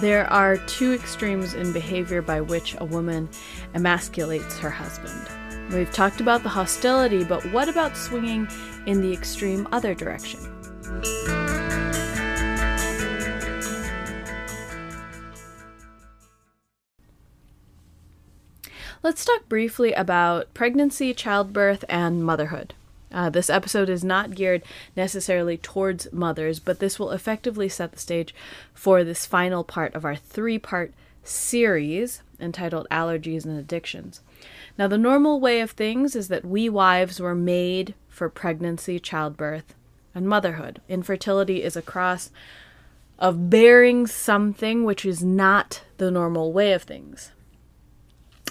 There are two extremes in behavior by which a woman emasculates her husband. We've talked about the hostility, but what about swinging in the extreme other direction? Let's talk briefly about pregnancy, childbirth, and motherhood. Uh, this episode is not geared necessarily towards mothers, but this will effectively set the stage for this final part of our three part series entitled Allergies and Addictions. Now, the normal way of things is that we wives were made for pregnancy, childbirth, and motherhood. Infertility is a cross of bearing something which is not the normal way of things.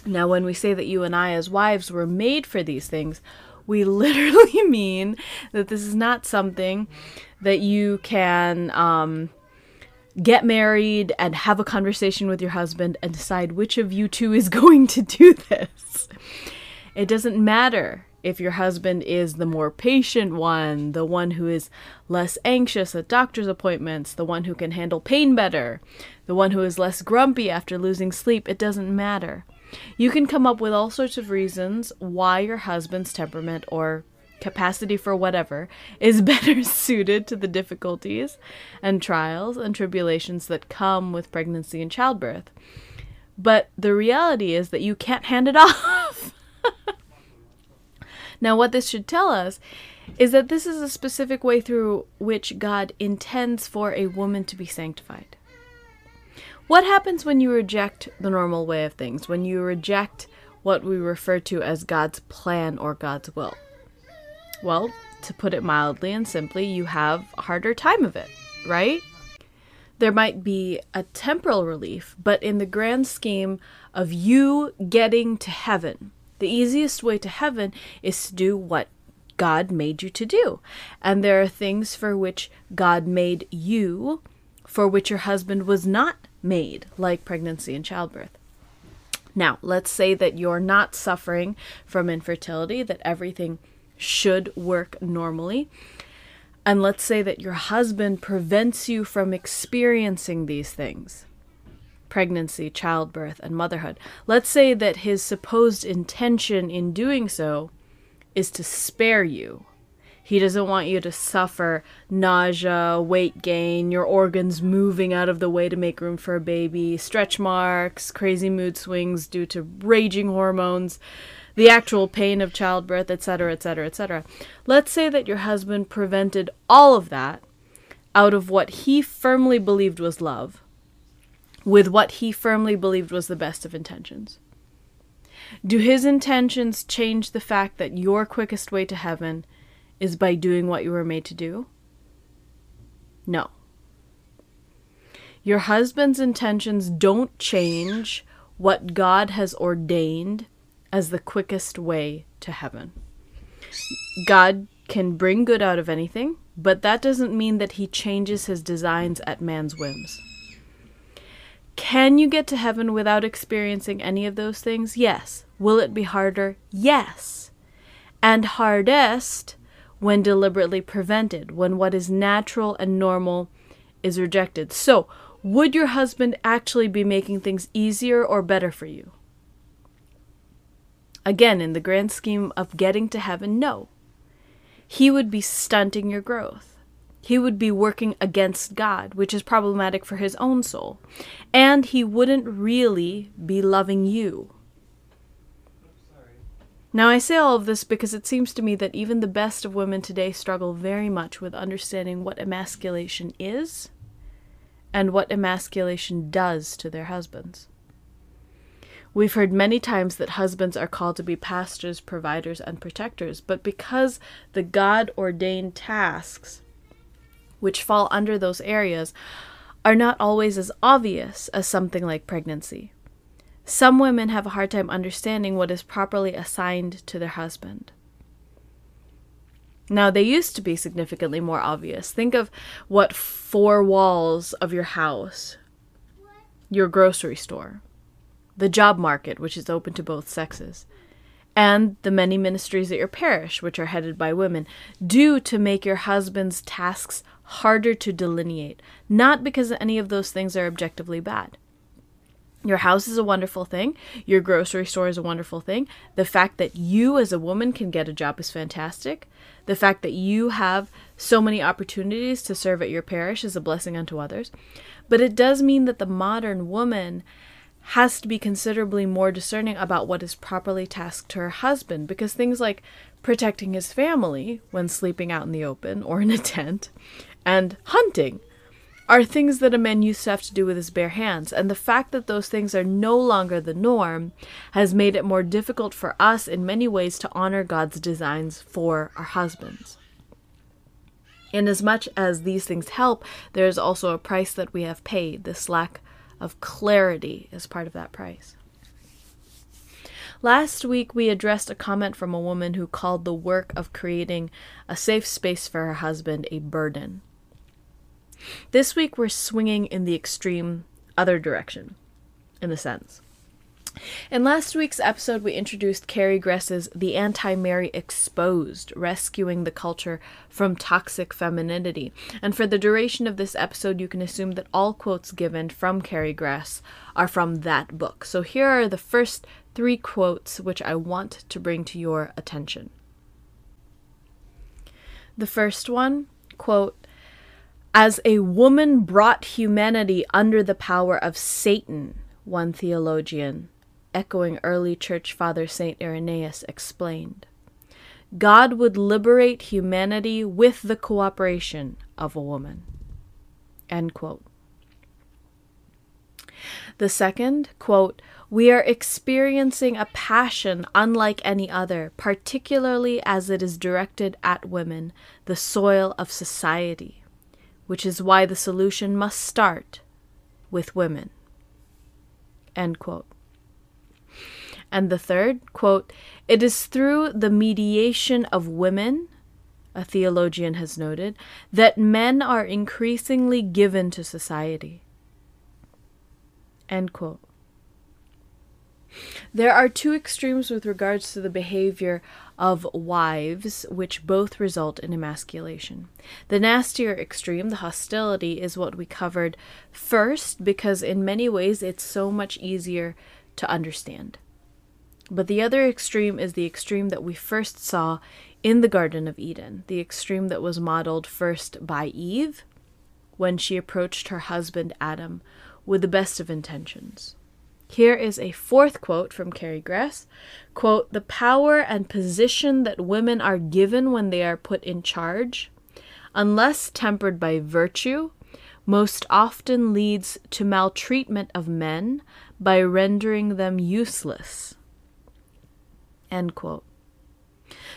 Now, when we say that you and I, as wives, were made for these things, we literally mean that this is not something that you can um, get married and have a conversation with your husband and decide which of you two is going to do this. It doesn't matter if your husband is the more patient one, the one who is less anxious at doctor's appointments, the one who can handle pain better, the one who is less grumpy after losing sleep, it doesn't matter. You can come up with all sorts of reasons why your husband's temperament or capacity for whatever is better suited to the difficulties and trials and tribulations that come with pregnancy and childbirth. But the reality is that you can't hand it off. now, what this should tell us is that this is a specific way through which God intends for a woman to be sanctified. What happens when you reject the normal way of things, when you reject what we refer to as God's plan or God's will? Well, to put it mildly and simply, you have a harder time of it, right? There might be a temporal relief, but in the grand scheme of you getting to heaven, the easiest way to heaven is to do what God made you to do. And there are things for which God made you, for which your husband was not made, like pregnancy and childbirth. Now, let's say that you're not suffering from infertility, that everything should work normally. And let's say that your husband prevents you from experiencing these things pregnancy, childbirth, and motherhood. Let's say that his supposed intention in doing so is to spare you he doesn't want you to suffer nausea, weight gain, your organs moving out of the way to make room for a baby, stretch marks, crazy mood swings due to raging hormones, the actual pain of childbirth, etc., etc., etc. Let's say that your husband prevented all of that out of what he firmly believed was love, with what he firmly believed was the best of intentions. Do his intentions change the fact that your quickest way to heaven is by doing what you were made to do? No. Your husband's intentions don't change what God has ordained as the quickest way to heaven. God can bring good out of anything, but that doesn't mean that he changes his designs at man's whims. Can you get to heaven without experiencing any of those things? Yes. Will it be harder? Yes. And hardest when deliberately prevented, when what is natural and normal is rejected. So, would your husband actually be making things easier or better for you? Again, in the grand scheme of getting to heaven, no. He would be stunting your growth. He would be working against God, which is problematic for his own soul. And he wouldn't really be loving you. Now, I say all of this because it seems to me that even the best of women today struggle very much with understanding what emasculation is and what emasculation does to their husbands. We've heard many times that husbands are called to be pastors, providers, and protectors, but because the God ordained tasks which fall under those areas are not always as obvious as something like pregnancy. Some women have a hard time understanding what is properly assigned to their husband. Now, they used to be significantly more obvious. Think of what four walls of your house, your grocery store, the job market, which is open to both sexes, and the many ministries at your parish, which are headed by women, do to make your husband's tasks harder to delineate, not because any of those things are objectively bad. Your house is a wonderful thing. Your grocery store is a wonderful thing. The fact that you as a woman can get a job is fantastic. The fact that you have so many opportunities to serve at your parish is a blessing unto others. But it does mean that the modern woman has to be considerably more discerning about what is properly tasked to her husband because things like protecting his family when sleeping out in the open or in a tent and hunting are things that a man used to have to do with his bare hands. And the fact that those things are no longer the norm has made it more difficult for us in many ways to honor God's designs for our husbands. In as much as these things help, there is also a price that we have paid. This lack of clarity is part of that price. Last week, we addressed a comment from a woman who called the work of creating a safe space for her husband a burden. This week we're swinging in the extreme other direction, in a sense. In last week's episode, we introduced Carrie Gress's The Anti Mary Exposed, rescuing the culture from toxic femininity. And for the duration of this episode, you can assume that all quotes given from Carrie Gress are from that book. So here are the first three quotes which I want to bring to your attention. The first one, quote, as a woman brought humanity under the power of Satan, one theologian, echoing early church father St. Irenaeus, explained. God would liberate humanity with the cooperation of a woman. The second, quote, we are experiencing a passion unlike any other, particularly as it is directed at women, the soil of society which is why the solution must start with women. End quote. And the third, quote, it is through the mediation of women, a theologian has noted, that men are increasingly given to society. End quote. There are two extremes with regards to the behavior of wives, which both result in emasculation. The nastier extreme, the hostility, is what we covered first because, in many ways, it's so much easier to understand. But the other extreme is the extreme that we first saw in the Garden of Eden, the extreme that was modeled first by Eve when she approached her husband Adam with the best of intentions. Here is a fourth quote from Carrie Gress. Quote, the power and position that women are given when they are put in charge, unless tempered by virtue, most often leads to maltreatment of men by rendering them useless. End quote.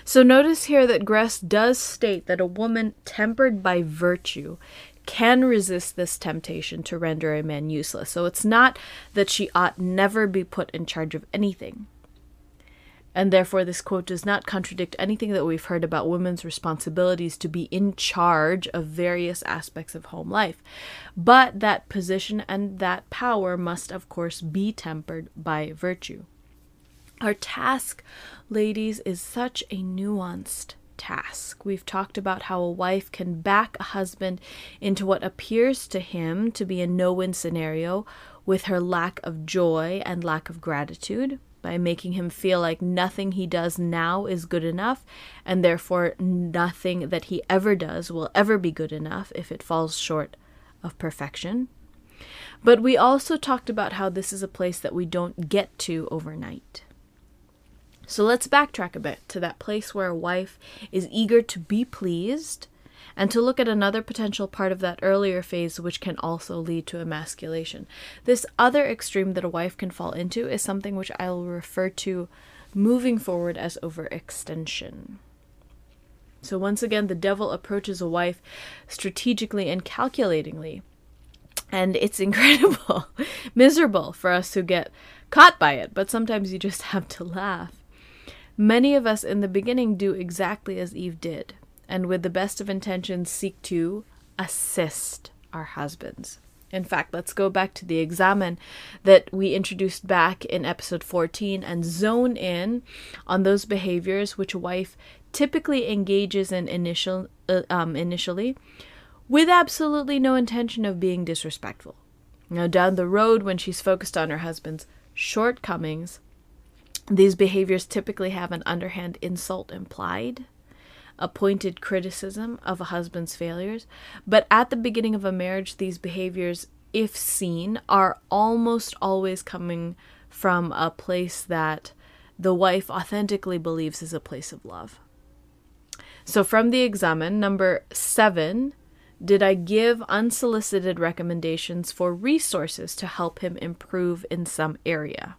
So notice here that Gress does state that a woman tempered by virtue can resist this temptation to render a man useless. So it's not that she ought never be put in charge of anything. And therefore, this quote does not contradict anything that we've heard about women's responsibilities to be in charge of various aspects of home life. But that position and that power must, of course, be tempered by virtue. Our task, ladies, is such a nuanced task. We've talked about how a wife can back a husband into what appears to him to be a no win scenario with her lack of joy and lack of gratitude by making him feel like nothing he does now is good enough, and therefore nothing that he ever does will ever be good enough if it falls short of perfection. But we also talked about how this is a place that we don't get to overnight. So let's backtrack a bit to that place where a wife is eager to be pleased and to look at another potential part of that earlier phase which can also lead to emasculation. This other extreme that a wife can fall into is something which I will refer to moving forward as overextension. So once again, the devil approaches a wife strategically and calculatingly. And it's incredible, miserable for us who get caught by it, but sometimes you just have to laugh. Many of us in the beginning do exactly as Eve did, and with the best of intentions seek to assist our husbands. In fact, let's go back to the examen that we introduced back in episode 14 and zone in on those behaviors which a wife typically engages in initial uh, um, initially with absolutely no intention of being disrespectful. Now, down the road, when she's focused on her husband's shortcomings, these behaviors typically have an underhand insult implied, a pointed criticism of a husband's failures. But at the beginning of a marriage, these behaviors, if seen, are almost always coming from a place that the wife authentically believes is a place of love. So, from the examen, number seven, did I give unsolicited recommendations for resources to help him improve in some area?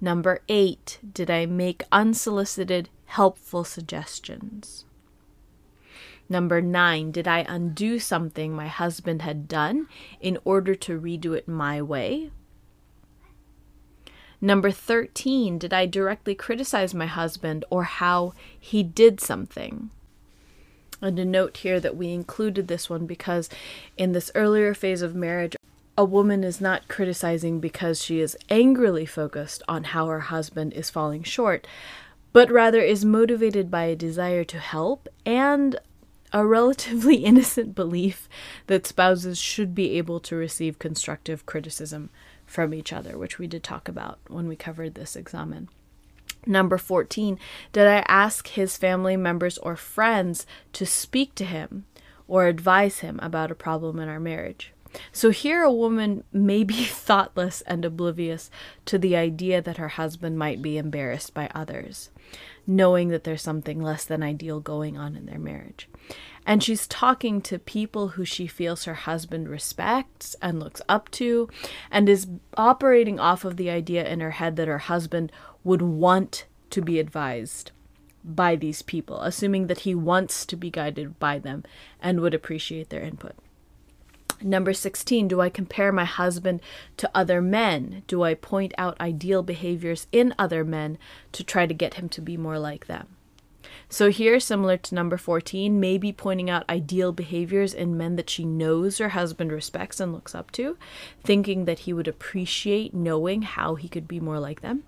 Number eight, did I make unsolicited, helpful suggestions? Number nine, did I undo something my husband had done in order to redo it my way? Number 13, did I directly criticize my husband or how he did something? And a note here that we included this one because in this earlier phase of marriage, a woman is not criticizing because she is angrily focused on how her husband is falling short, but rather is motivated by a desire to help and a relatively innocent belief that spouses should be able to receive constructive criticism from each other, which we did talk about when we covered this examen. Number 14, did I ask his family members or friends to speak to him or advise him about a problem in our marriage? So here a woman may be thoughtless and oblivious to the idea that her husband might be embarrassed by others, knowing that there's something less than ideal going on in their marriage. And she's talking to people who she feels her husband respects and looks up to, and is operating off of the idea in her head that her husband would want to be advised by these people, assuming that he wants to be guided by them and would appreciate their input. Number 16, do I compare my husband to other men? Do I point out ideal behaviors in other men to try to get him to be more like them? So, here, similar to number 14, maybe pointing out ideal behaviors in men that she knows her husband respects and looks up to, thinking that he would appreciate knowing how he could be more like them.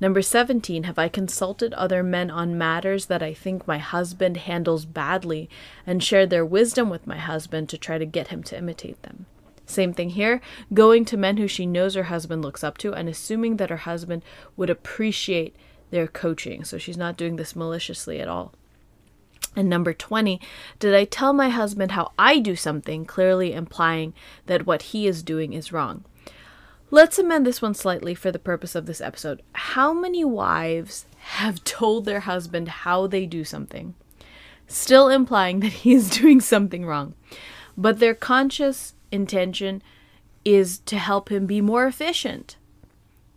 Number 17, have I consulted other men on matters that I think my husband handles badly and shared their wisdom with my husband to try to get him to imitate them? Same thing here, going to men who she knows her husband looks up to and assuming that her husband would appreciate their coaching. So she's not doing this maliciously at all. And number 20, did I tell my husband how I do something, clearly implying that what he is doing is wrong? Let's amend this one slightly for the purpose of this episode. How many wives have told their husband how they do something, still implying that he is doing something wrong, but their conscious intention is to help him be more efficient,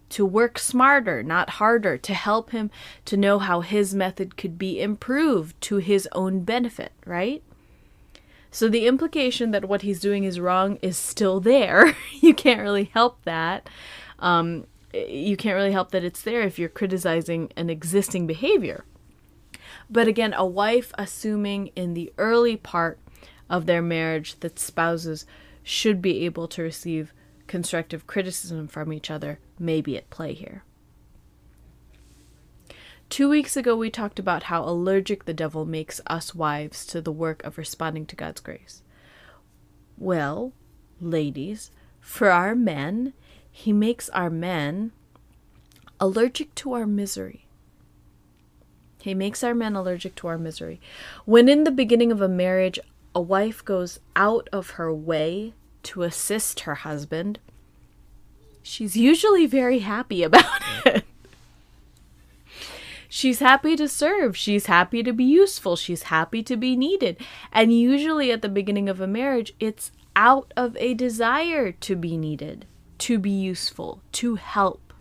to work smarter, not harder, to help him to know how his method could be improved to his own benefit, right? So the implication that what he's doing is wrong is still there. you can't really help that. Um, you can't really help that it's there if you're criticizing an existing behavior. But again, a wife assuming in the early part of their marriage that spouses should be able to receive constructive criticism from each other may be at play here. Two weeks ago, we talked about how allergic the devil makes us wives to the work of responding to God's grace. Well, ladies, for our men, he makes our men allergic to our misery. He makes our men allergic to our misery. When in the beginning of a marriage, a wife goes out of her way to assist her husband, she's usually very happy about it. She's happy to serve. She's happy to be useful. She's happy to be needed. And usually at the beginning of a marriage, it's out of a desire to be needed, to be useful, to help,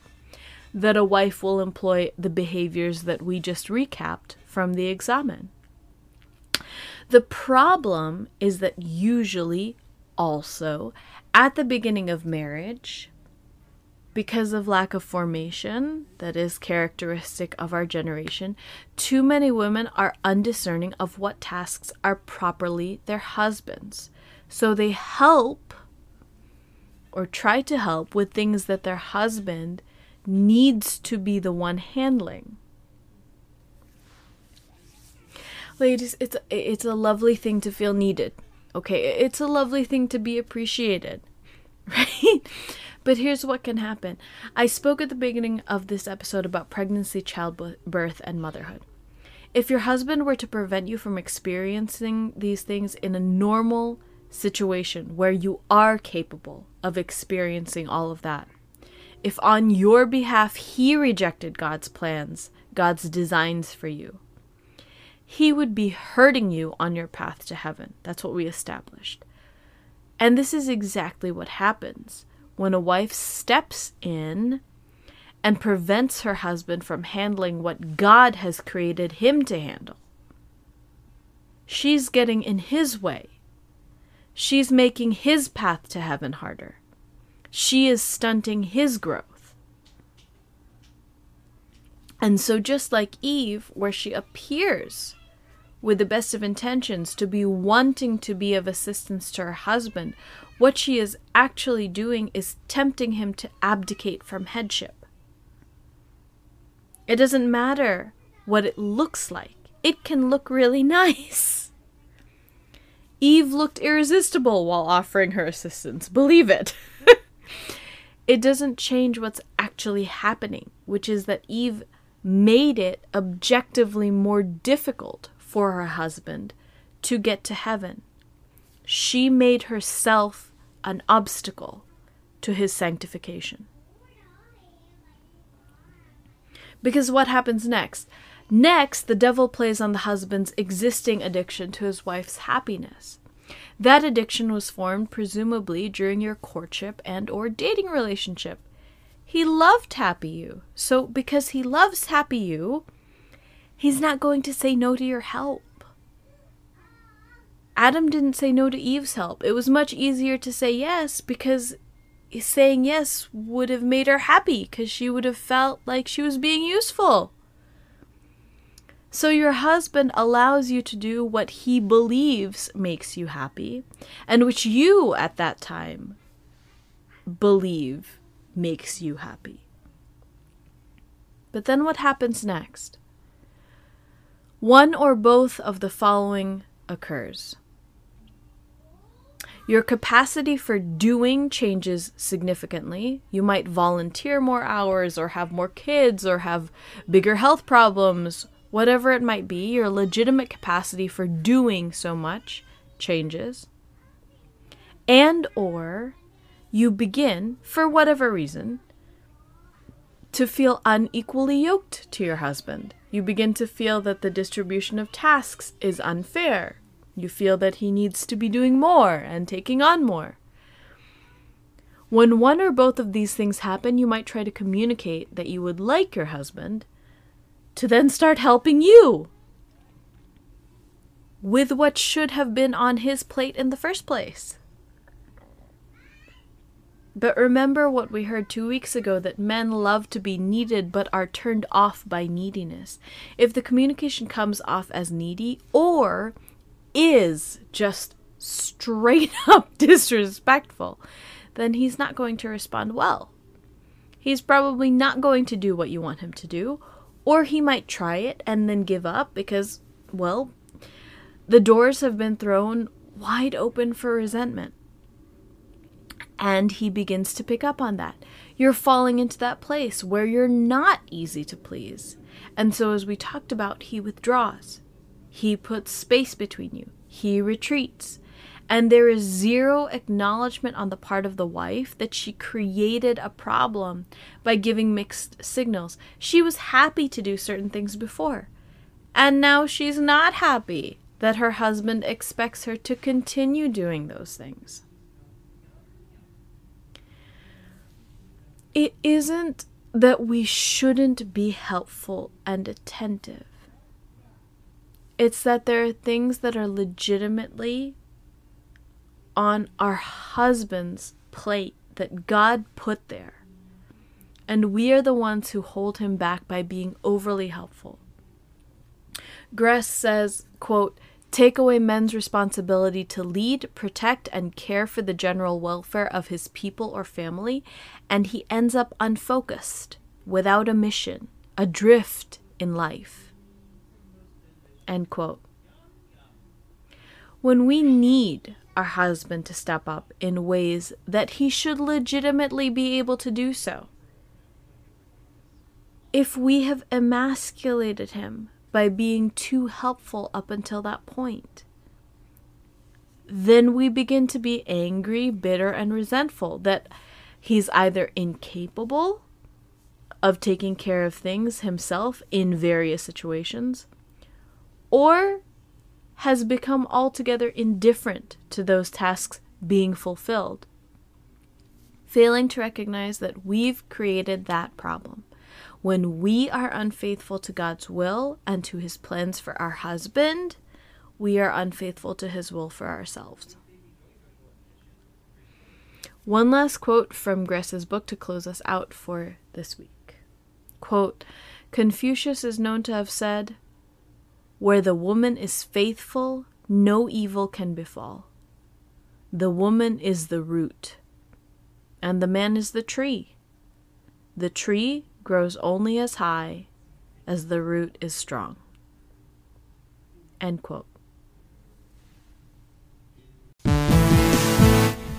that a wife will employ the behaviors that we just recapped from the examen. The problem is that usually, also, at the beginning of marriage, because of lack of formation that is characteristic of our generation, too many women are undiscerning of what tasks are properly their husbands. So they help or try to help with things that their husband needs to be the one handling. Ladies, it's it's a lovely thing to feel needed. Okay, it's a lovely thing to be appreciated. Right? But here's what can happen. I spoke at the beginning of this episode about pregnancy, childbirth, and motherhood. If your husband were to prevent you from experiencing these things in a normal situation where you are capable of experiencing all of that, if on your behalf he rejected God's plans, God's designs for you, he would be hurting you on your path to heaven. That's what we established. And this is exactly what happens when a wife steps in and prevents her husband from handling what God has created him to handle. She's getting in his way. She's making his path to heaven harder she is stunting his growth. And so, just like Eve, where she appears with the best of intentions to be wanting to be of assistance to her husband, what she is actually doing is tempting him to abdicate from headship. It doesn't matter what it looks like, it can look really nice. Eve looked irresistible while offering her assistance, believe it. it doesn't change what's actually happening, which is that Eve made it objectively more difficult for her husband to get to heaven. She made herself an obstacle to his sanctification. Because what happens next? Next, the devil plays on the husband's existing addiction to his wife's happiness. That addiction was formed presumably during your courtship and or dating relationship. He loved Happy You. So because he loves Happy You, he's not going to say no to your help. Adam didn't say no to Eve's help. It was much easier to say yes because saying yes would have made her happy because she would have felt like she was being useful. So your husband allows you to do what he believes makes you happy, and which you at that time believe makes you happy. But then what happens next? One or both of the following occurs. Your capacity for doing changes significantly. You might volunteer more hours, or have more kids, or have bigger health problems, whatever it might be, your legitimate capacity for doing so much changes. And or you begin, for whatever reason, to feel unequally yoked to your husband. You begin to feel that the distribution of tasks is unfair. You feel that he needs to be doing more and taking on more. When one or both of these things happen, you might try to communicate that you would like your husband to then start helping you with what should have been on his plate in the first place. But remember what we heard two weeks ago that men love to be needed but are turned off by neediness. If the communication comes off as needy or is just straight up disrespectful, then he's not going to respond well. He's probably not going to do what you want him to do, or he might try it and then give up because, well, the doors have been thrown wide open for resentment. And he begins to pick up on that. You're falling into that place where you're not easy to please. And so, as we talked about, he withdraws. He puts space between you. He retreats. And there is zero acknowledgement on the part of the wife that she created a problem by giving mixed signals. She was happy to do certain things before. And now she's not happy that her husband expects her to continue doing those things. It isn't that we shouldn't be helpful and attentive. It's that there are things that are legitimately on our husband's plate that God put there. And we are the ones who hold him back by being overly helpful. Gress says, quote, take away men's responsibility to lead, protect, and care for the general welfare of his people or family, and he ends up unfocused, without a mission, adrift in life. End quote. when we need our husband to step up in ways that he should legitimately be able to do so. If we have emasculated him by being too helpful up until that point, then we begin to be angry, bitter, and resentful that he's either incapable of taking care of things himself in various situations or has become altogether indifferent to those tasks being fulfilled, failing to recognize that we've created that problem. When we are unfaithful to God's will and to his plans for our husband, we are unfaithful to his will for ourselves. One last quote from Gress's book to close us out for this week. Quote Confucius is known to have said, where the woman is faithful, no evil can befall. The woman is the root, and the man is the tree. The tree grows only as high as the root is strong. End quote.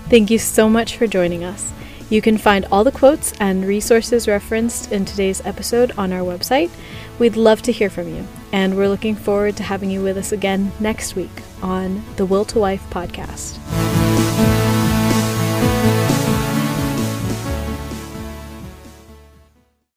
Thank you so much for joining us. You can find all the quotes and resources referenced in today's episode on our website. We'd love to hear from you, and we're looking forward to having you with us again next week on the Will to Wife podcast.